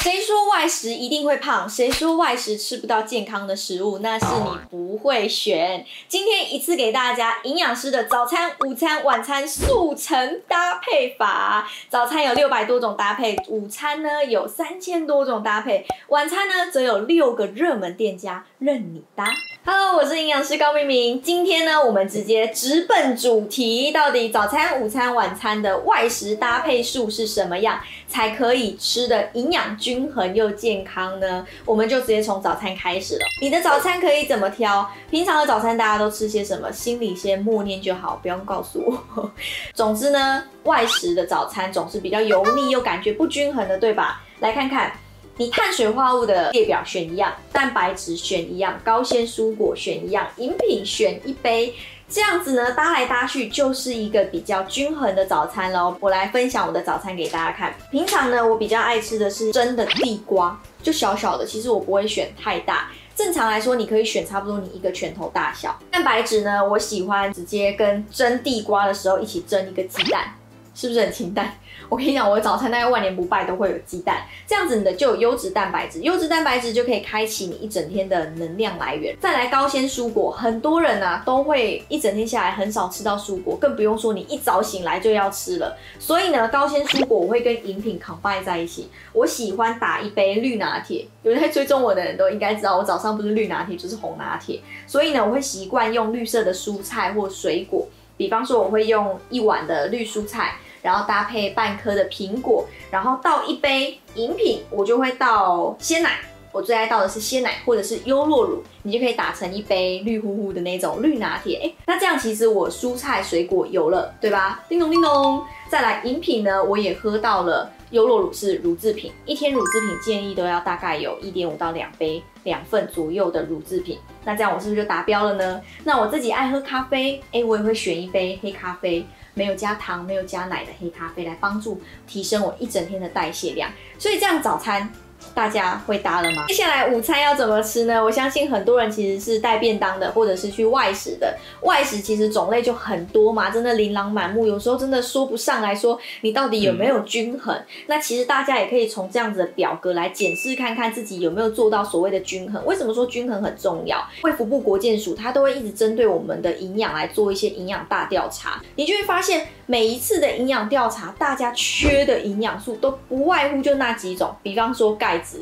谁说外食一定会胖？谁说外食吃不到健康的食物？那是你不会选。今天一次给大家营养师的早餐、午餐、晚餐速成搭配法。早餐有六百多种搭配，午餐呢有三千多种搭配，晚餐呢则有六个热门店家任你搭。Hello，我是营养师高明明。今天呢，我们直接直奔主题，到底早餐、午餐、晚餐的外食搭配数是什么样，才可以吃的营养均均衡又健康呢？我们就直接从早餐开始了。你的早餐可以怎么挑？平常的早餐大家都吃些什么？心里先默念就好，不用告诉我。总之呢，外食的早餐总是比较油腻又感觉不均衡的，对吧？来看看。你碳水化合物的列表选一样，蛋白质选一样，高纤蔬果选一样，饮品选一杯，这样子呢，搭来搭去就是一个比较均衡的早餐喽。我来分享我的早餐给大家看。平常呢，我比较爱吃的是蒸的地瓜，就小小的，其实我不会选太大。正常来说，你可以选差不多你一个拳头大小。蛋白质呢，我喜欢直接跟蒸地瓜的时候一起蒸一个鸡蛋，是不是很清淡？我跟你讲，我的早餐大概万年不败都会有鸡蛋，这样子你的就有优质蛋白质，优质蛋白质就可以开启你一整天的能量来源。再来高纤蔬果，很多人啊都会一整天下来很少吃到蔬果，更不用说你一早醒来就要吃了。所以呢，高纤蔬果我会跟饮品 combine 在一起。我喜欢打一杯绿拿铁，有在追踪我的人都应该知道，我早上不是绿拿铁就是红拿铁。所以呢，我会习惯用绿色的蔬菜或水果，比方说我会用一碗的绿蔬菜。然后搭配半颗的苹果，然后倒一杯饮品，我就会倒鲜奶。我最爱倒的是鲜奶或者是优酪乳，你就可以打成一杯绿乎乎的那种绿拿铁。哎，那这样其实我蔬菜水果有了，对吧？叮咚叮咚。再来饮品呢，我也喝到了优酪乳是乳制品，一天乳制品建议都要大概有一点五到两杯两份左右的乳制品。那这样我是不是就达标了呢？那我自己爱喝咖啡，哎，我也会选一杯黑咖啡。没有加糖、没有加奶的黑咖啡，来帮助提升我一整天的代谢量，所以这样早餐。大家会搭了吗？接下来午餐要怎么吃呢？我相信很多人其实是带便当的，或者是去外食的。外食其实种类就很多嘛，真的琳琅满目，有时候真的说不上来说你到底有没有均衡。那其实大家也可以从这样子的表格来检视看看自己有没有做到所谓的均衡。为什么说均衡很重要？卫福部国健署它都会一直针对我们的营养来做一些营养大调查，你就会发现每一次的营养调查，大家缺的营养素都不外乎就那几种，比方说钙。质，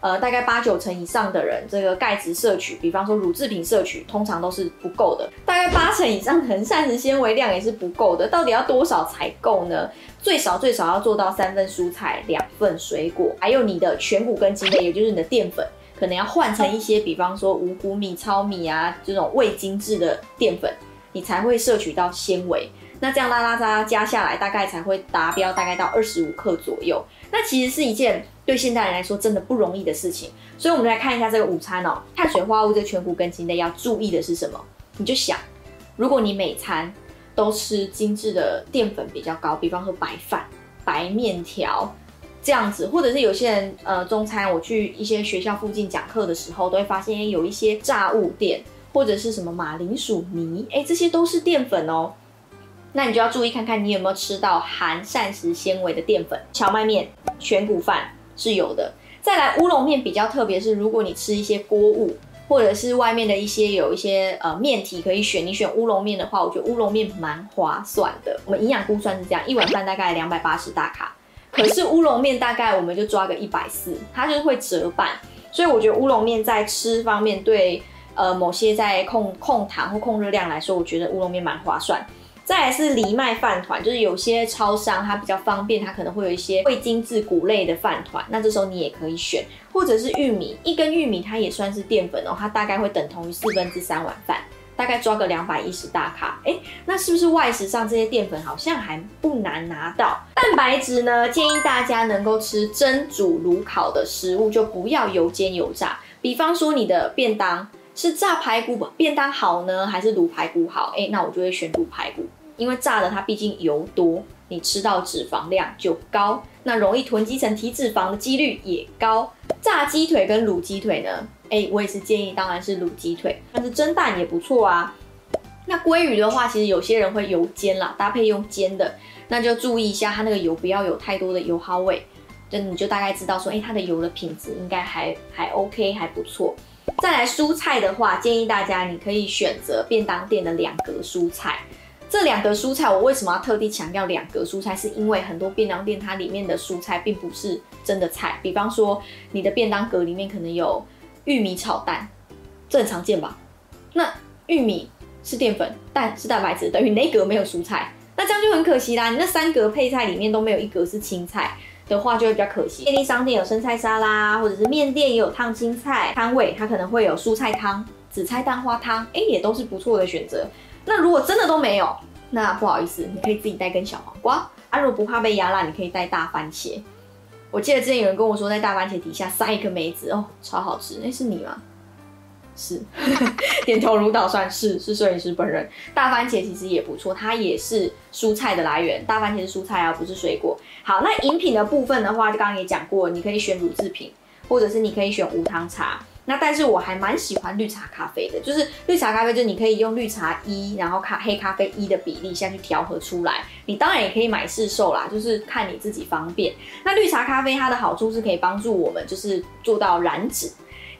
呃，大概八九成以上的人，这个钙质摄取，比方说乳制品摄取，通常都是不够的。大概八成以上的人，膳食纤维量也是不够的。到底要多少才够呢？最少最少要做到三份蔬菜，两份水果，还有你的全谷根茎类，也就是你的淀粉，可能要换成一些，比方说五谷米、糙米啊这种未精制的淀粉，你才会摄取到纤维。那这样拉拉扎加下来，大概才会达标，大概到二十五克左右。那其实是一件对现代人来说真的不容易的事情。所以，我们来看一下这个午餐哦。碳水化合物这全谷根茎类要注意的是什么？你就想，如果你每餐都吃精致的淀粉比较高，比方说白饭、白面条这样子，或者是有些人呃中餐，我去一些学校附近讲课的时候，都会发现有一些炸物店或者是什么马铃薯泥，哎，这些都是淀粉哦。那你就要注意看看你有没有吃到含膳食纤维的淀粉，荞麦面、全谷饭是有的。再来乌龙面比较特别，是如果你吃一些锅物，或者是外面的一些有一些呃面体可以选，你选乌龙面的话，我觉得乌龙面蛮划算的。我们营养估算是这样，一碗饭大概两百八十大卡，可是乌龙面大概我们就抓个一百四，它就是会折半，所以我觉得乌龙面在吃方面对呃某些在控控糖或控热量来说，我觉得乌龙面蛮划算。再来是藜麦饭团，就是有些超商它比较方便，它可能会有一些未精制谷类的饭团，那这时候你也可以选，或者是玉米，一根玉米它也算是淀粉哦，它大概会等同于四分之三碗饭，大概抓个两百一十大卡，哎，那是不是外食上这些淀粉好像还不难拿到？蛋白质呢，建议大家能够吃蒸、煮、炉、烤的食物，就不要油煎油炸，比方说你的便当。是炸排骨便当好呢，还是卤排骨好？哎，那我就会选卤排骨，因为炸的它毕竟油多，你吃到脂肪量就高，那容易囤积成体脂肪的几率也高。炸鸡腿跟卤鸡腿呢？哎，我也是建议，当然是卤鸡腿，但是蒸蛋也不错啊。那鲑鱼的话，其实有些人会油煎啦，搭配用煎的，那就注意一下它那个油不要有太多的油耗味。就你就大概知道说，哎、它的油的品质应该还还 OK，还不错。再来蔬菜的话，建议大家你可以选择便当店的两格蔬菜。这两格蔬菜，我为什么要特地强调两格蔬菜？是因为很多便当店它里面的蔬菜并不是真的菜。比方说，你的便当格里面可能有玉米炒蛋，这很常见吧？那玉米是淀粉，蛋是蛋白质，等于那格没有蔬菜，那这样就很可惜啦。你那三格配菜里面都没有一格是青菜的话，就会比较可惜。便利商店有生菜沙拉，或者是面店也有烫青菜摊位，它可能会有蔬菜汤、紫菜蛋花汤，哎，也都是不错的选择。那如果真的都没有，那不好意思，你可以自己带根小黄瓜啊。如果不怕被压烂，你可以带大番茄。我记得之前有人跟我说，在大番茄底下塞一颗梅子哦，超好吃。那是你吗？是，点头如捣蒜，是是摄影师本人。大番茄其实也不错，它也是蔬菜的来源。大番茄是蔬菜啊，不是水果。好，那饮品的部分的话，就刚刚也讲过，你可以选乳制品，或者是你可以选无糖茶。那但是我还蛮喜欢绿茶咖啡的，就是绿茶咖啡，就是你可以用绿茶一，然后咖黑咖啡一的比例下去调和出来。你当然也可以买试售啦，就是看你自己方便。那绿茶咖啡它的好处是可以帮助我们，就是做到燃脂，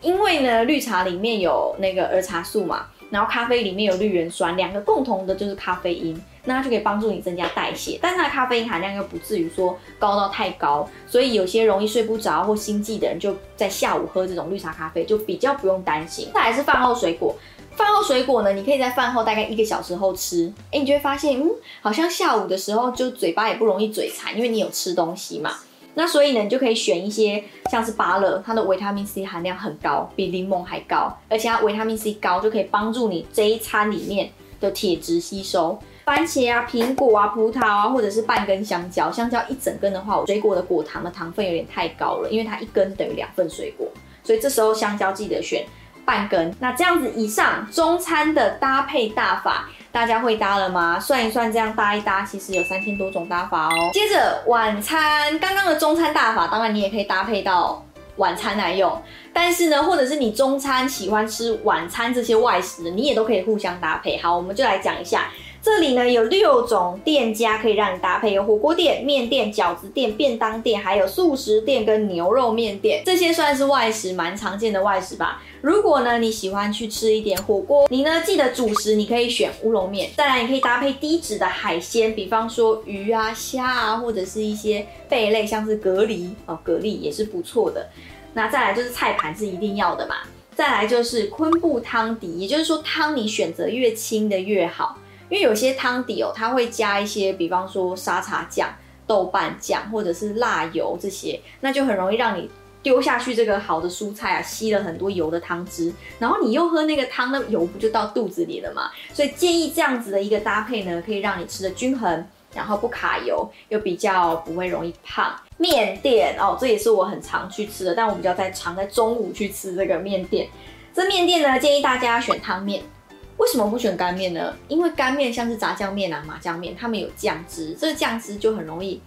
因为呢绿茶里面有那个儿茶素嘛，然后咖啡里面有绿原酸，两个共同的就是咖啡因。那它就可以帮助你增加代谢，但它的咖啡因含量又不至于说高到太高，所以有些容易睡不着或心悸的人，就在下午喝这种绿茶咖啡就比较不用担心。再来是饭后水果，饭后水果呢，你可以在饭后大概一个小时后吃，哎，你就会发现，嗯，好像下午的时候就嘴巴也不容易嘴馋，因为你有吃东西嘛。那所以呢，你就可以选一些像是芭乐，它的维他命 C 含量很高，比柠檬还高，而且它维他命 C 高就可以帮助你这一餐里面的铁质吸收。番茄啊、苹果啊、葡萄啊，或者是半根香蕉。香蕉一整根的话，水果的果糖的糖分有点太高了，因为它一根等于两份水果，所以这时候香蕉记得选半根。那这样子以上中餐的搭配大法，大家会搭了吗？算一算，这样搭一搭，其实有三千多种搭法哦。接着晚餐，刚刚的中餐大法，当然你也可以搭配到晚餐来用。但是呢，或者是你中餐喜欢吃晚餐这些外食，你也都可以互相搭配。好，我们就来讲一下。这里呢有六种店家可以让你搭配，有火锅店、面店、饺子店、便当店，还有速食店跟牛肉面店，这些算是外食，蛮常见的外食吧。如果呢你喜欢去吃一点火锅，你呢记得主食你可以选乌龙面，再来你可以搭配低脂的海鲜，比方说鱼啊、虾啊，或者是一些贝类，像是蛤蜊哦，蛤蜊也是不错的。那再来就是菜盘是一定要的嘛，再来就是昆布汤底，也就是说汤你选择越清的越好。因为有些汤底哦，它会加一些，比方说沙茶酱、豆瓣酱或者是辣油这些，那就很容易让你丢下去这个好的蔬菜啊，吸了很多油的汤汁，然后你又喝那个汤，那油不就到肚子里了嘛？所以建议这样子的一个搭配呢，可以让你吃得均衡，然后不卡油，又比较不会容易胖。面店哦，这也是我很常去吃的，但我比较在常在中午去吃这个面店。这面店呢，建议大家选汤面。为什么不选干面呢？因为干面像是炸酱面啊、麻酱面，它们有酱汁，这个酱汁就很容易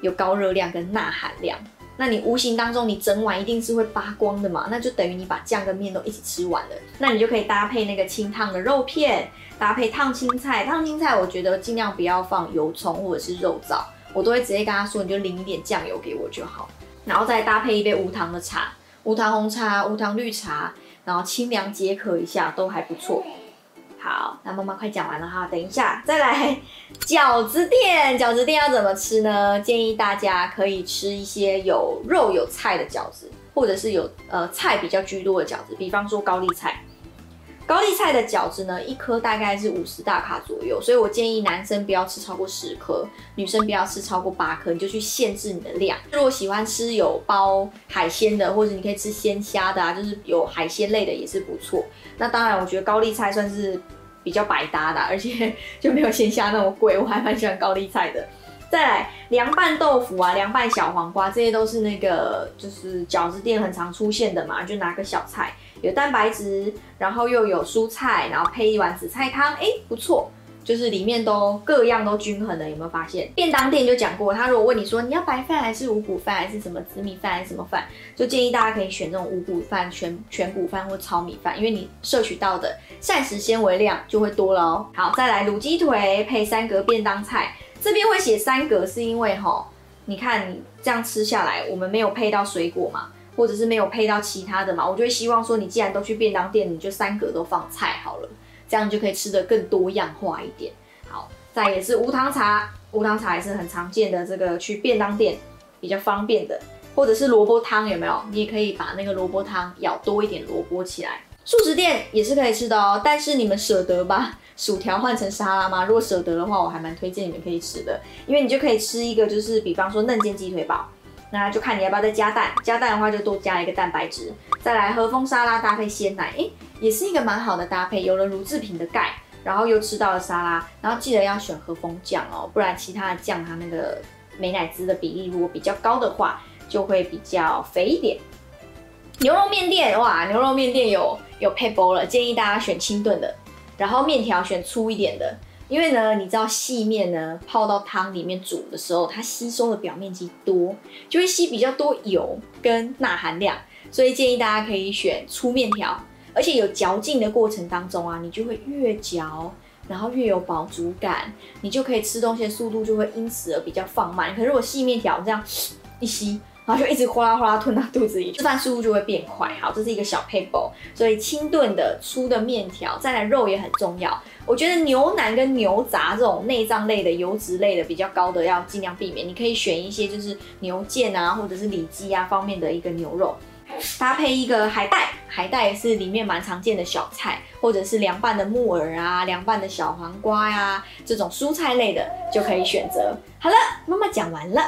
有高热量跟钠含量。那你无形当中你整碗一定是会扒光的嘛，那就等于你把酱跟面都一起吃完了。那你就可以搭配那个清烫的肉片，搭配烫青菜。烫青菜我觉得尽量不要放油葱或者是肉燥，我都会直接跟他说，你就淋一点酱油给我就好。然后再搭配一杯无糖的茶，无糖红茶、无糖绿茶，然后清凉解渴一下都还不错。好，那妈妈快讲完了哈，等一下再来饺子店。饺子店要怎么吃呢？建议大家可以吃一些有肉有菜的饺子，或者是有呃菜比较居多的饺子，比方说高丽菜。高丽菜的饺子呢，一颗大概是五十大卡左右，所以我建议男生不要吃超过十颗，女生不要吃超过八颗，你就去限制你的量。如果喜欢吃有包海鲜的，或者你可以吃鲜虾的啊，就是有海鲜类的也是不错。那当然，我觉得高丽菜算是比较百搭的，而且就没有鲜虾那么贵，我还蛮喜欢高丽菜的。再来凉拌豆腐啊，凉拌小黄瓜，这些都是那个就是饺子店很常出现的嘛，就拿个小菜。有蛋白质，然后又有蔬菜，然后配一碗紫菜汤，哎，不错，就是里面都各样都均衡的，有没有发现？便当店就讲过，他如果问你说你要白饭还是五谷饭，还是什么紫米饭还是什么饭，就建议大家可以选这种五谷饭、全全谷饭或糙米饭，因为你摄取到的膳食纤维量就会多了哦。好，再来卤鸡腿配三格便当菜，这边会写三格是因为哈。你看你这样吃下来，我们没有配到水果嘛，或者是没有配到其他的嘛，我就会希望说，你既然都去便当店，你就三格都放菜好了，这样你就可以吃得更多样化一点。好，再也是无糖茶，无糖茶也是很常见的，这个去便当店比较方便的，或者是萝卜汤有没有？你也可以把那个萝卜汤舀多一点萝卜起来。素食店也是可以吃的哦，但是你们舍得吧薯条换成沙拉吗？如果舍得的话，我还蛮推荐你们可以吃的，因为你就可以吃一个，就是比方说嫩煎鸡腿堡，那就看你要不要再加蛋，加蛋的话就多加一个蛋白质，再来和风沙拉搭配鲜奶，诶，也是一个蛮好的搭配，有了乳制品的钙，然后又吃到了沙拉，然后记得要选和风酱哦，不然其他的酱它那个美乃滋的比例如果比较高的话，就会比较肥一点。牛肉面店哇，牛肉面店有有配包了，建议大家选清炖的，然后面条选粗一点的，因为呢，你知道细面呢泡到汤里面煮的时候，它吸收的表面积多，就会吸比较多油跟钠含量，所以建议大家可以选粗面条，而且有嚼劲的过程当中啊，你就会越嚼，然后越有饱足感，你就可以吃东西的速度就会因此而比较放慢。可是如果细面条这样 一吸。然后就一直哗啦哗啦吞到肚子里，吃饭速度就会变快。好，这是一个小配补，所以清炖的粗的面条，再来肉也很重要。我觉得牛腩跟牛杂这种内脏类的、油脂类的比较高的，要尽量避免。你可以选一些就是牛腱啊，或者是里脊啊方面的一个牛肉。搭配一个海带，海带是里面蛮常见的小菜，或者是凉拌的木耳啊，凉拌的小黄瓜呀、这种蔬菜类的就可以选择。好了，妈妈讲完了。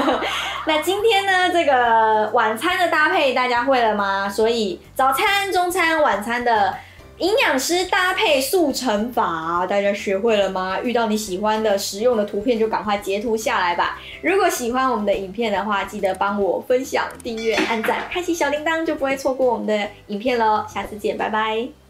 那今天呢，这个晚餐的搭配大家会了吗？所以早餐、中餐、晚餐的。营养师搭配速成法，大家学会了吗？遇到你喜欢的实用的图片，就赶快截图下来吧。如果喜欢我们的影片的话，记得帮我分享、订阅、按赞、开启小铃铛，就不会错过我们的影片喽。下次见，拜拜。